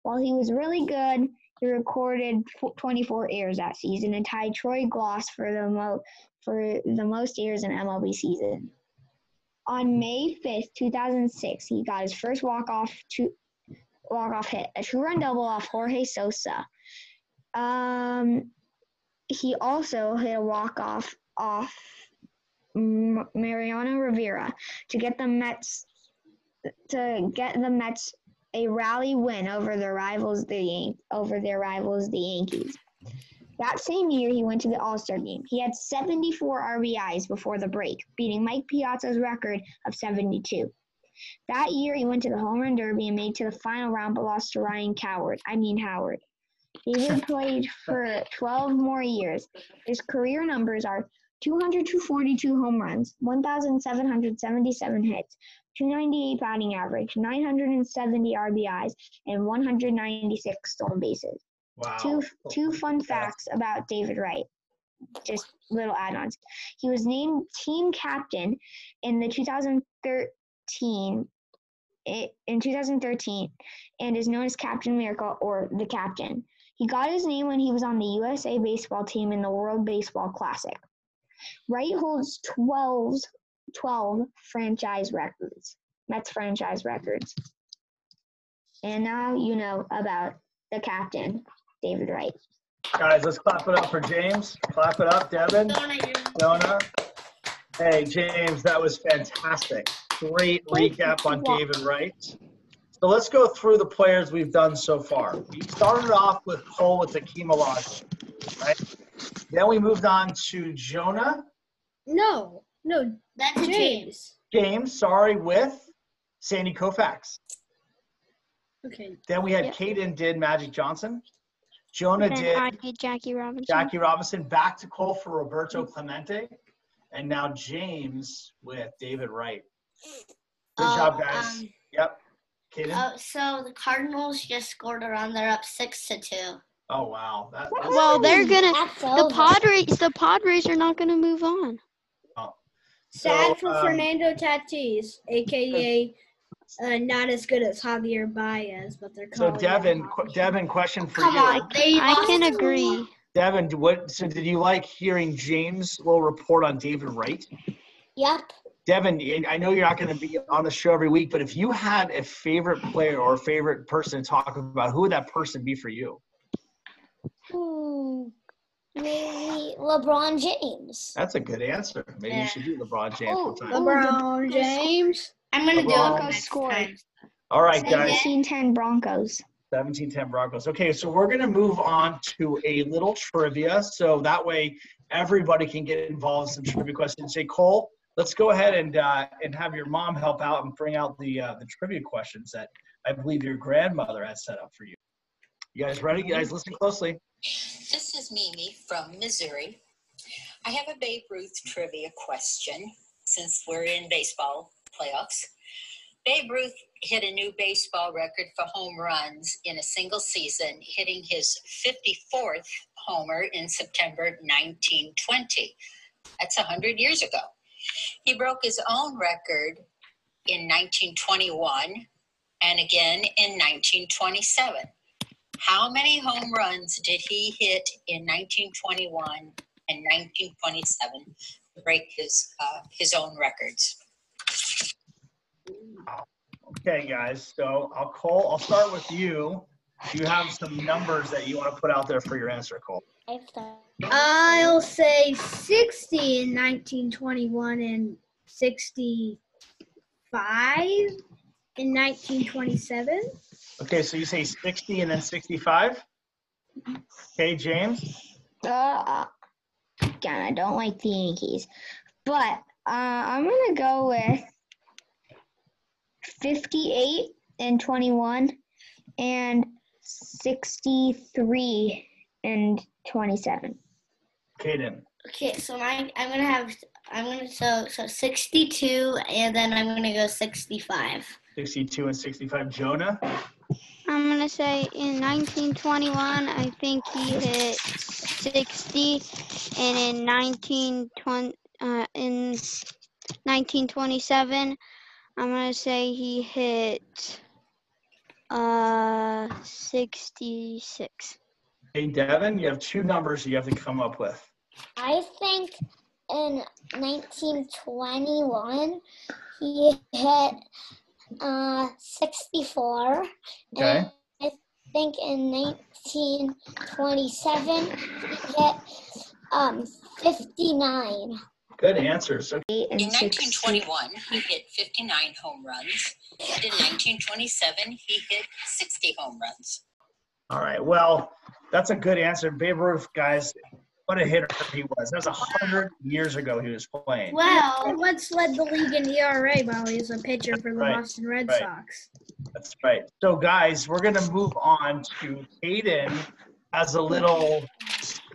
While he was really good, he recorded 24 errors that season and tied Troy Glaus for the mo- for the most errors in MLB season. On May 5th, 2006, he got his first walk-off two walk-off hit, a two-run double off Jorge Sosa. Um, he also hit a walk-off off Mariano Rivera to get the Mets to get the Mets a rally win over their rivals the Yan- over their rivals the Yankees. That same year, he went to the All Star game. He had 74 RBIs before the break, beating Mike Piazza's record of 72. That year, he went to the Home Run Derby and made to the final round, but lost to Ryan Coward. I mean Howard. He David played for 12 more years. His career numbers are 242 home runs, 1,777 hits, 298 batting average, 970 RBIs, and 196 stolen bases. Wow. Two two fun facts about David Wright. Just little add-ons. He was named team captain in the 2013 i- in 2013 and is known as Captain Miracle or the Captain. He got his name when he was on the USA baseball team in the World Baseball Classic. Wright holds 12, 12 franchise records, Mets franchise records. And now you know about the captain, David Wright. Guys, let's clap it up for James. Clap it up, Devin. Jonah. Hey, James, that was fantastic. Great recap on David Wright. So let's go through the players we've done so far. We started off with Cole with the chemology, right? Then we moved on to Jonah. No, no, That's James. James. James, sorry, with Sandy Koufax. Okay. Then we had Yep. Caden did Magic Johnson. Jonah Then did I did Jackie Robinson. Jackie Robinson. Back to Cole for Roberto Clemente. And now James with David Wright. Good Oh, job, guys. um, yep. Caden? Oh, so the Cardinals just scored a run. They're up six to two. oh, wow. That, Well, they're gonna. That's The over. Padres. The Padres are not gonna move on. Sad So, for um, Fernando Tatis, aka uh, not as good as Javier Baez, but they're coming. so Devin, qu- Devin, question for Come you. on, they I can agree. Devin, what? So did you like hearing James' little report on David Wright? Yep. Devin, I know you're not going to be on the show every week, but if you had a favorite player or a favorite person to talk about, who would that person be for you? Hmm. Maybe LeBron James. That's a good answer. Maybe you should do LeBron James Oh, sometime. LeBron James. I'm gonna do LeBron. it next scored. time. All right, guys. 17-10 Broncos. 1710 Broncos. Okay, so we're going to move on to a little trivia. So that way everybody can get involved in some trivia questions. Say, Cole, let's go ahead and uh, and have your mom help out and bring out the uh, the trivia questions that I believe your grandmother has set up for you. You guys ready? You guys listen closely. This is Mimi from Missouri. I have a Babe Ruth trivia question since we're in baseball playoffs. Babe Ruth hit a new baseball record for home runs in a single season, hitting his 54th homer in September 1920. That's 100 years ago. He broke his own record in 1921 and again in 1927. How many home runs did he hit in 1921 and 1927 to break his uh, his own records? Okay, guys. So I'll Cole. I'll start with you. Do you have some numbers that you want to put out there for your answer, Cole? I'll say 60 in 1921 and 65 in 1927. Okay, so you say 60 and then 65. Okay, James. Uh, again, I don't like the Yankees, but uh, I'm gonna go with 58 and 21 and 63 and 27. Caden. Okay, so my I'm gonna have I'm gonna so so 62 and then I'm gonna go 65. 62 and 65. Jonah. I'm gonna say in 1921, I think he hit 60, and in 1920, uh, in 1927, I'm gonna say he hit uh 66. Hey, Devin, you have two numbers you have to come up with. I think in 1921 he hit uh, 64. Okay. And I think in 1927, he hit um, 59. Good answers. Okay. And In 1921, he hit 59 home runs. And in 1927, he hit 60 home runs. All right. Well, that's a good answer. Babe Ruth, guys, what a hitter he was. That was a hundred years ago he was playing. Well, he once led the league in ERA while he was a pitcher for the Right, Boston Red right. Sox. That's right. So, guys, we're going to move on to Hayden as a little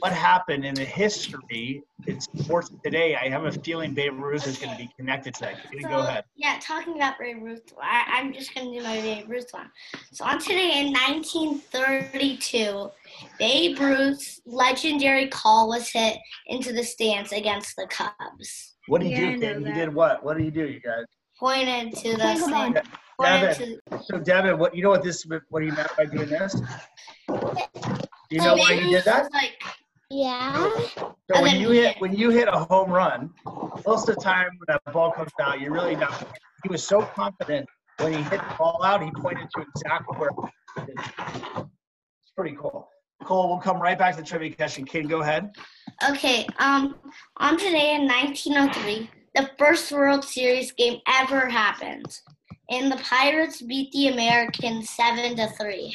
what happened in the history in sports today. I have a feeling Babe Ruth is going to be connected to that. Hayden, go ahead. Yeah, talking about Babe Ruth, I, I'm just going to do my Babe Ruth one. So on today in 1932, Babe Ruth's legendary call was hit into the stands against the Cubs. What did Yeah, you do, Hayden? You did what? What did you do, you guys? Pointed to the Think stand, Devin, to so Devin, what you know what this what he meant by doing this? Do you know why Babe he did that? Like, Yeah. So And when you hit when you hit a home run, most of the time when that ball comes out, you're really not. He was so confident when he hit the ball out, he pointed to exactly where. it. It's pretty cool. Cole, we'll come right back to the trivia question. Kid, go ahead. Okay, um, on today in 1903, the first World Series game ever happened, and the Pirates beat the Americans seven to three.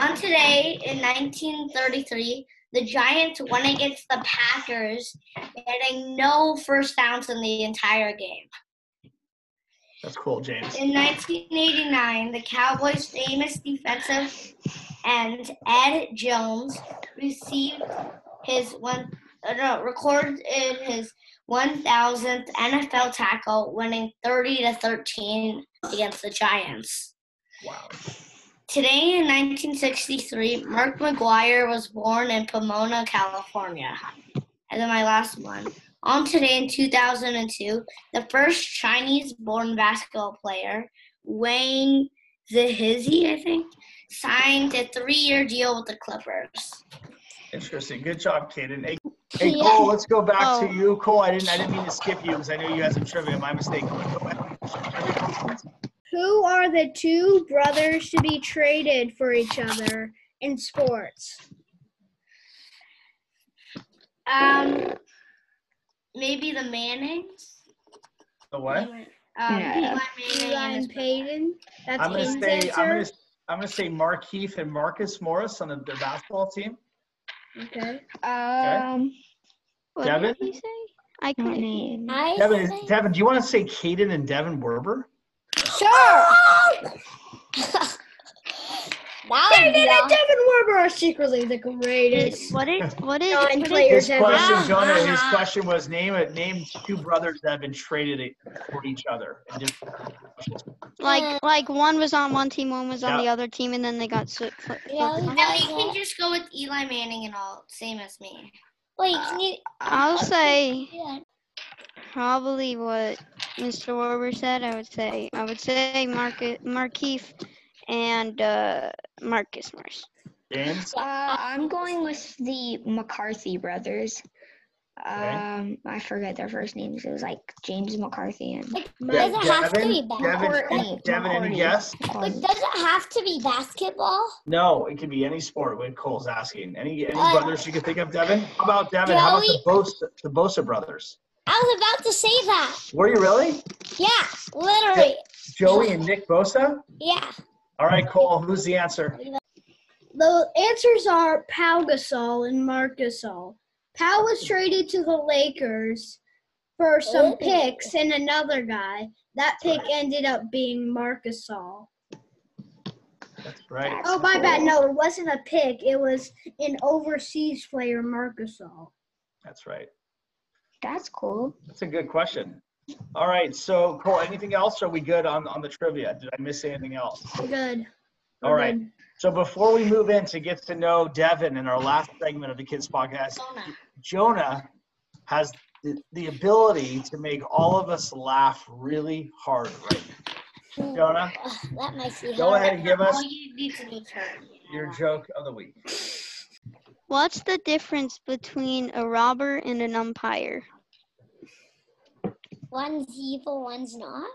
On today in 1933, the Giants won against the Packers, getting no first downs in the entire game. That's cool, James. In 1989, the Cowboys' famous defensive end Ed Jones received his one uh, no, recorded his 1,000th NFL tackle, winning 30 to 13 against the Giants. Wow. Today in 1963, Mark McGwire was born in Pomona, California. And then my last one. On today in 2002, the first Chinese-born basketball player, Wayne Zahizi, I think, signed a three-year deal with the Clippers. Interesting. Good job, kid. And hey, hey Yeah. Cole, let's go back Oh. to you. Cole, I didn't I didn't mean to skip you because I know you had some trivia. My mistake. Go ahead. Who are the two brothers to be traded for each other in sports? Um, maybe the Mannings. The what? Um, Yeah. Eli Manning Eli and his and Peyton. That's I'm gonna Hayden's say I'm gonna answer. I'm gonna say Markieff and Marcus Morris on the, the basketball team. Okay. Um, What Devin? did he say? I what couldn't. name? I Devin, Devin, do you want to say Caden and Devin Werber? Sure. that would Peyton be and awesome. Devin Werber are secretly the greatest. What is what is what Nine players His ever. question, ah, Jonah, his Ah. question was name it. Name two brothers that have been traded for each other. And just, like uh, like one was on one team, one was on Yeah. the other team, and then they got switched. Yeah, flipped. we Yeah, you can just go with Eli Manning and all, same as me. Wait, can uh, you? I'll oh, say Yeah. probably what Mr. Werber said. I would say I would say Mark Markieff and uh, Marcus Morris. James. Uh, I'm going with the McCarthy brothers. Um, I forget their first names. It was like James McCarthy and Like, My- does it have to be basketball? Devin, Devin, any Courtney. guess? Like, does it have to be basketball? No, it could be any sport. What Cole's asking. Any any Uh, brothers you can think of, Devin? How about Devin? How about the Bosa, the Bosa brothers? I was about to say that. Were you really? Yeah, literally. Joey and Nick Bosa? Yeah. All right, Cole. Who's the answer? The answers are Pau Gasol and Marc Gasol. Pau was traded to the Lakers for some picks and another guy. That pick ended up being Marc Gasol. That's right. Oh, my bad. No, it wasn't a pick. It was an overseas player, Marc Gasol. That's right. That's cool. That's a good question. All right, so Cole, anything else? Are we good on, on the trivia? Did I miss anything else? Good. All We're right. good. So before we move in to get to know Devin in our last segment of the Kids Podcast, Jonah. Jonah has the, the ability to make all of us laugh really hard right now. Jonah, Ugh, that might be go ahead and give us you need to do is hurt me. your joke of the week. What's the difference between a robber and an umpire? One's evil, one's not.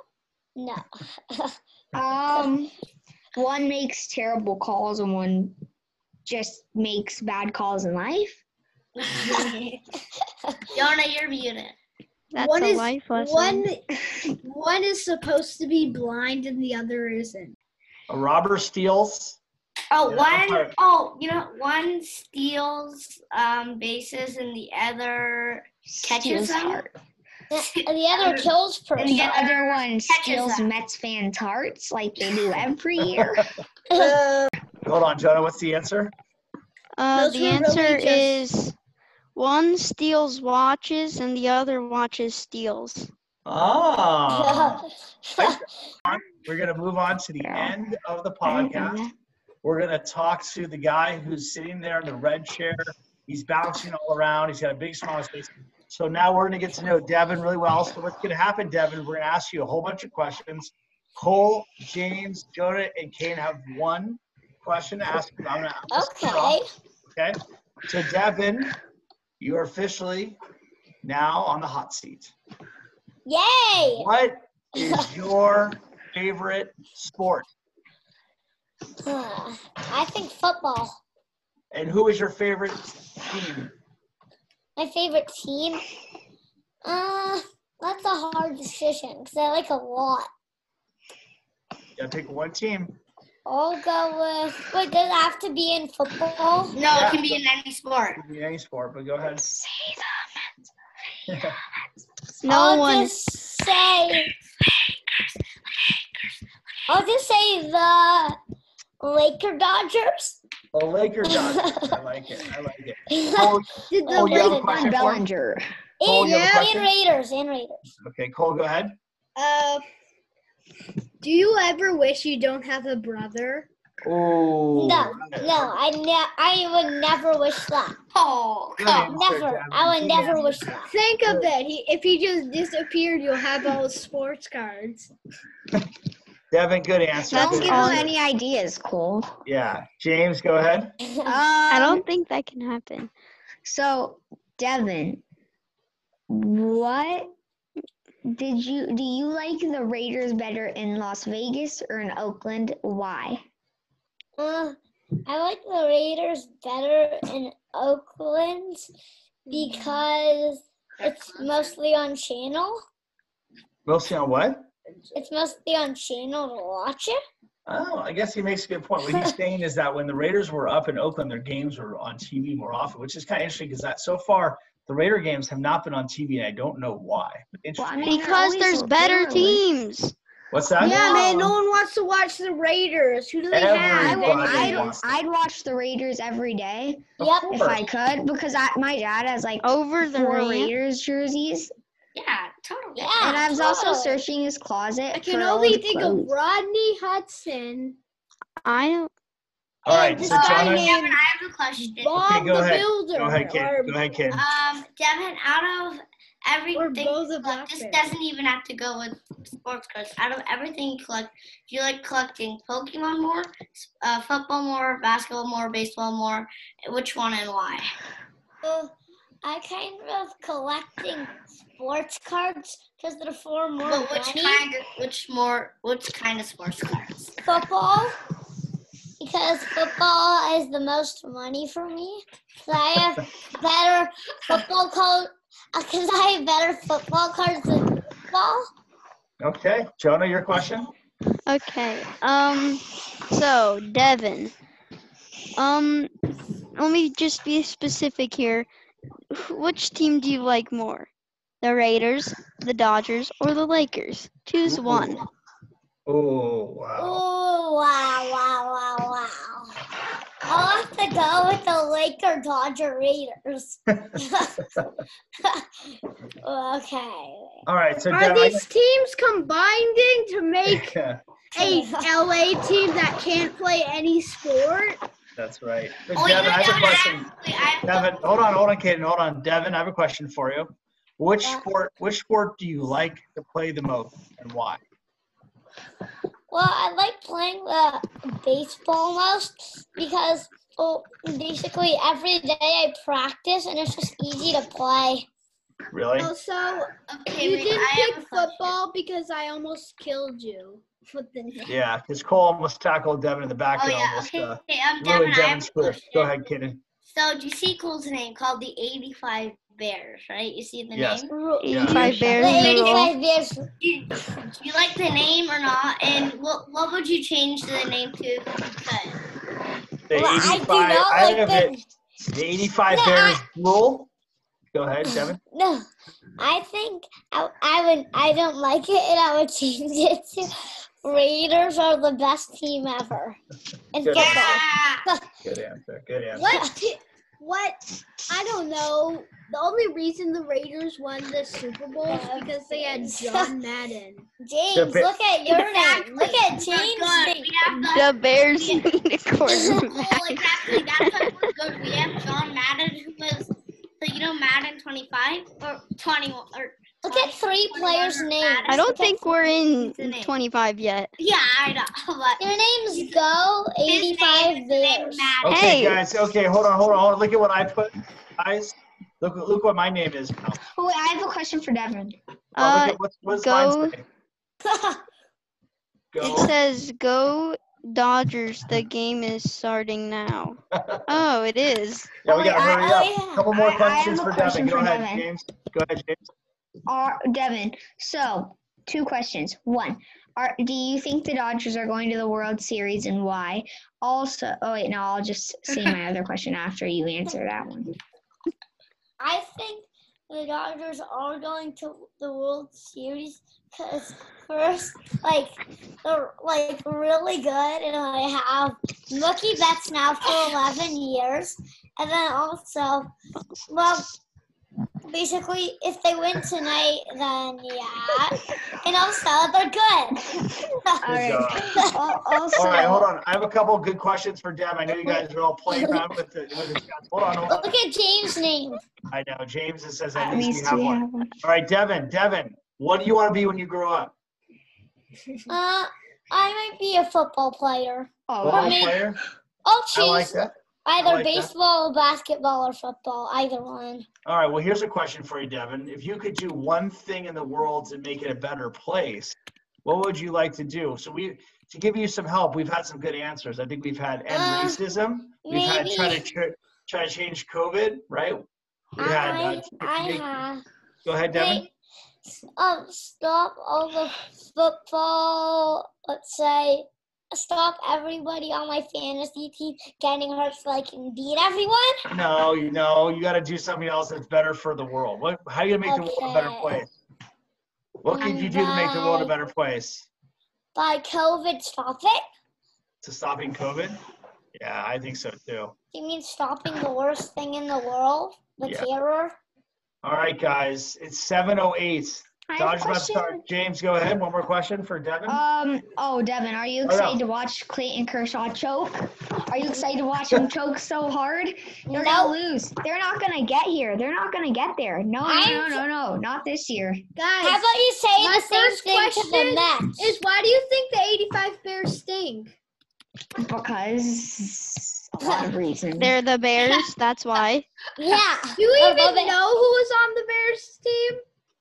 No. Um, one makes terrible calls and one just makes bad calls in life. Jonah, you're muted. That's one a is life lesson. one. One is supposed to be blind and the other isn't. A robber steals. Oh, Yeah, one alright. oh, you know, one steals um bases and the other Catches them? heart. and the other kills And the other one steals them. Mets fans' hearts like they do every year. Hold on, Jonah. What's the answer? Uh, the were really answer just- is one steals watches and the other watches steals. Ah. We're gonna move on to the Yeah. end of the podcast. We're gonna talk to the guy who's sitting there in the red chair. He's bouncing all around. He's got a big smile on his face. So now we're gonna get to know Devin really well. So what's gonna happen, Devin? We're gonna ask you a whole bunch of questions. Cole, James, Jonah, and Kane have one question to ask. I'm gonna ask okay. Okay. So Devin, you are officially now on the hot seat. Yay! What is your favorite sport? I think football. And who is your favorite team? My favorite team. Uh, that's a hard decision because I like a lot. You gotta pick one team. I'll go with. Wait, does it have to be in football? No, Yeah. it can be in any sport. Could be any sport, but go ahead. Say No I'll one. just say. I'll just say the Laker Dodgers. The Laker Dodgers. I like it. I like it. Cole, Did the Oh, you have a Lakers- question that. for him? Bellinger. Cole, you have and, question? and Raiders, and Raiders. Okay, Cole, go ahead. Uh, do you ever wish you don't have a brother? Oh. No, no, I ne- I would never wish that. Oh, Good Never. I would never wish that. Think of it. He, if he just disappeared, you'll have all his sports cards. Devin, good answer. Don't give him any ideas, Cole. Yeah. James, go ahead. I Um, don't think that can happen. So, Devin, what did you do? You like the Raiders better in Las Vegas or in Oakland? Why? Uh, I like the Raiders better in Oakland because it's mostly on channel. Mostly on what? It's mostly on channel to watch it. Oh, I guess he makes a good point. What he's saying is that when the Raiders were up in Oakland, their games were on TV more often, which is kind of interesting because that so far the Raider games have not been on TV, and I don't know why. But Well, I mean, Because there's better good. teams. What's that? Yeah, man. No No. one wants to watch the Raiders. Who do they I have? would, I'd, wants. I'd watch the Raiders every day Of Yep. if. I could because I, my dad has like Over the four Raiders jerseys, Yeah, totally. Yeah, and I was also searching his closet. I can for only old think clothes. of Rodney Hudson, I don't. All right, And so guy Jonah, named- Devin, I have a question. Bob go the ahead. Builder, go ahead, kid. or, Go ahead, kid. Um, Devin, out of everything, Bo the you collect, this doesn't even have to go with sports cards. Out of everything you collect, do you like collecting Pokemon more, uh, football more, basketball more, baseball more? Which one and why? Uh, I kind of collecting sports cards because they're for more But which money. kind of, which more, which kind of sports cards? Football because football is the most money for me. 'Cause I have better football cards. Because I have better football cards than football. Okay, Jonah, your question. Okay. Um. So Devin. Um. Let me just be specific here. Wh- Which team do you like more? The Raiders, the Dodgers, or the Lakers? Choose one. Oh wow. Oh wow, wow, wow, wow. I'll have to go with the Laker Dodger Raiders. okay. All right, so Are Devin. I- these teams combining to make a LA team that can't play any sport? That's right. So Oh, Devin, I have a question. actually, I have Devin, hold on, hold on, Kaden, hold on. Devin, I have a question for you. Which Yeah. sport? Which sport do you like to play the most, and why? Well, I like playing the baseball most because well, basically every day I practice and it's just easy to play. Really? Also, Okay, you wait, didn't I pick football because I almost killed you with the name. Yeah, because Cole almost tackled Devin in the back Oh and yeah. almost Okay. uh, okay ruined Devin, I have Devin's a Go ahead, Kaden. So, do you see Cole's name called the 85 Bears, right? You see the Yes. name? Yeah. 85 Bears. rule. 85 Bears. Do you, like the name or not? And what what would you change the name to if you could? The Well, I do not I like the. it. The 85 No, Bears rule. Go ahead, Devin. No, I think I, I would. I don't like it, and I would change it to Raiders are the best team ever in Good. football. Yeah. Good answer. Good answer. What? What? I don't know. The only reason the Raiders won the Super Bowl is because they had John Madden. James, Ba- look at your name. Look at James' name. We have the The Bears Yeah. need a Oh, quarterback. exactly. That's why we're good. We have John Madden, who was so you know Madden 25 or 21 or Look at three players' names. I don't think we're in 25 yet. yeah, I know. But Their names go 85 name is Bears. Okay, Hey. guys. Okay, hold on, hold on, hold on. Look at what I put, guys. Look, look what my name is now. Oh, wait, I have a question for Devin. Oh, look Uh, at what's, what's go- mine say? it says go Dodgers. The game is starting now. Oh, it is. yeah, we Oh, gotta hurry I- up. oh, yeah. Couple more I- I questions a for question Devin. Go ahead, Devin. James. Go ahead, James. Are Devin? So, two questions. One, are do you think the Dodgers are going to the World Series and why? Also, oh wait, no, I'll just say my other question after you answer that one. I think the Dodgers are going to the World Series because first, like, they're like really good, and I have Mookie Betts now for 11 years, and then also, well, basically, if they win tonight, then yeah, and also they're good. All Good right. job. Al- Also, All right, hold on. I have a couple good questions for Deb. I know you guys are all playing around with the, with the. Hold on, hold on. Look at James' name. I know. James it says at at least least you have we one. have one. All right, Devin. Devin, what do you want to be when you grow up? Uh, I might be a football player. Oh, Football player? I'll I like that. Either like that. baseball, basketball, or football. Either one. All right, well, here's a question for you, Devin. If you could do one thing in the world to make it a better place, what would you like to do? So we, to give you some help, we've had some good answers. I think we've had end Uh, racism. We've had try to maybe- try to change COVID, right? We had. I, Uh, I make- have. go ahead, Devin. Hey, um, stop all the football. Let's say, stop everybody on my fantasy team getting hurt so I can beat everyone. No, you know, you got to do something else that's better for the world. What? How are you gonna make the world a better place? What could you do to make the world a um, better place? By COVID, stop it. To stopping COVID? Yeah, I think so too. You mean stopping the worst thing in the world, the Yeah. terror? All right, guys, it's 7:08. I have a about to question. start. James, go ahead. One more question for Devin. Um. Oh, Devin, are you Oh, excited to watch Clayton Kershaw choke? Are you excited to watch him choke so hard? They're No. gonna lose. They're not gonna get here. They're not gonna get there. No, no, no, I'm- no, no, not this year. Guys, How about you say the same first thing to the question Mets? is why do you think the 85 Bears stink? Because a lot of reasons. They're the Bears. That's why. yeah. Do you even know who was on the Bears team?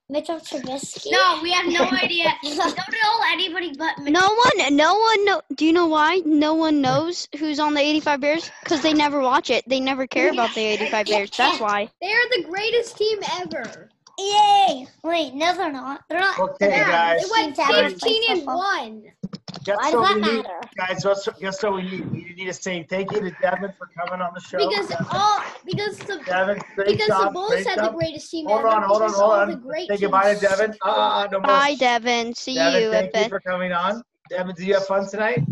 Mitchell Trubisky. No, we have no idea. We don't know anybody but me. No one, no one know. Do you know why? No one knows who's on the 85 Bears because they never watch it. They never care about the 85 Bears. That's why. They are the greatest team ever. Yay! Wait, no, they're not. They're not. Okay, they're guys. They went 15 play and 1. Guess Why does what that matter? Guys, guess, guess what we need? We need to say thank you to Devin for coming on the show. Because all because the Devin, great because the Bulls great had the greatest team Hold ever. on, hold on, hold all on. The great Say goodbye to Devin. Uh, uh, no more. Bye, Devin. See Devin, you thank you the. for coming on. Devin, do you have fun tonight?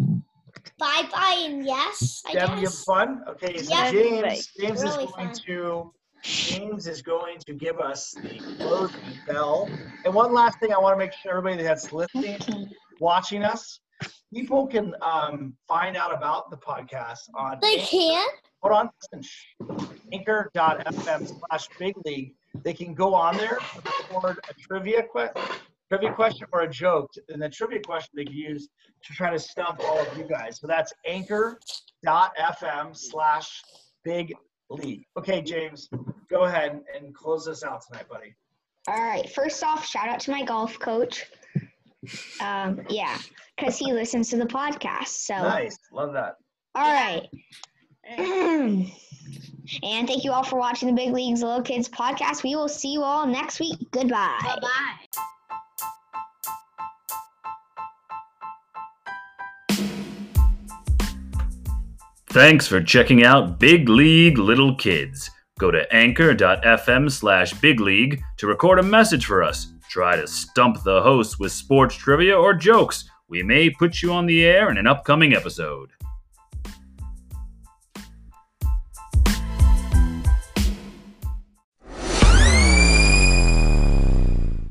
Bye bye and yes, I Devin, you have fun? Okay, so Yeah. James, James Really is going fun. to James is going to give us the closing bell. And one last thing I want to make sure everybody that's listening, watching us, people can um, find out about the podcast on They can. hold on, listen, anchor.fm slash big league. They can go on there, record a trivia question, trivia question or a joke, and the trivia question they can use to try to stump all of you guys. So that's anchor.fm slash big league. Okay, James, go ahead and close this out tonight, buddy. All right. First off, shout out to my golf coach. Um, yeah, because he listens to the podcast. So, Nice. Love that. all right. and thank you all for watching the Big Leagues Little Kids podcast. We will see you all next week. Goodbye. Bye bye. Thanks for checking out Big League Little Kids. Go to anchor.fm slash big league to record a message for us. Try to stump the host with sports trivia or jokes. We may put you on the air in an upcoming episode.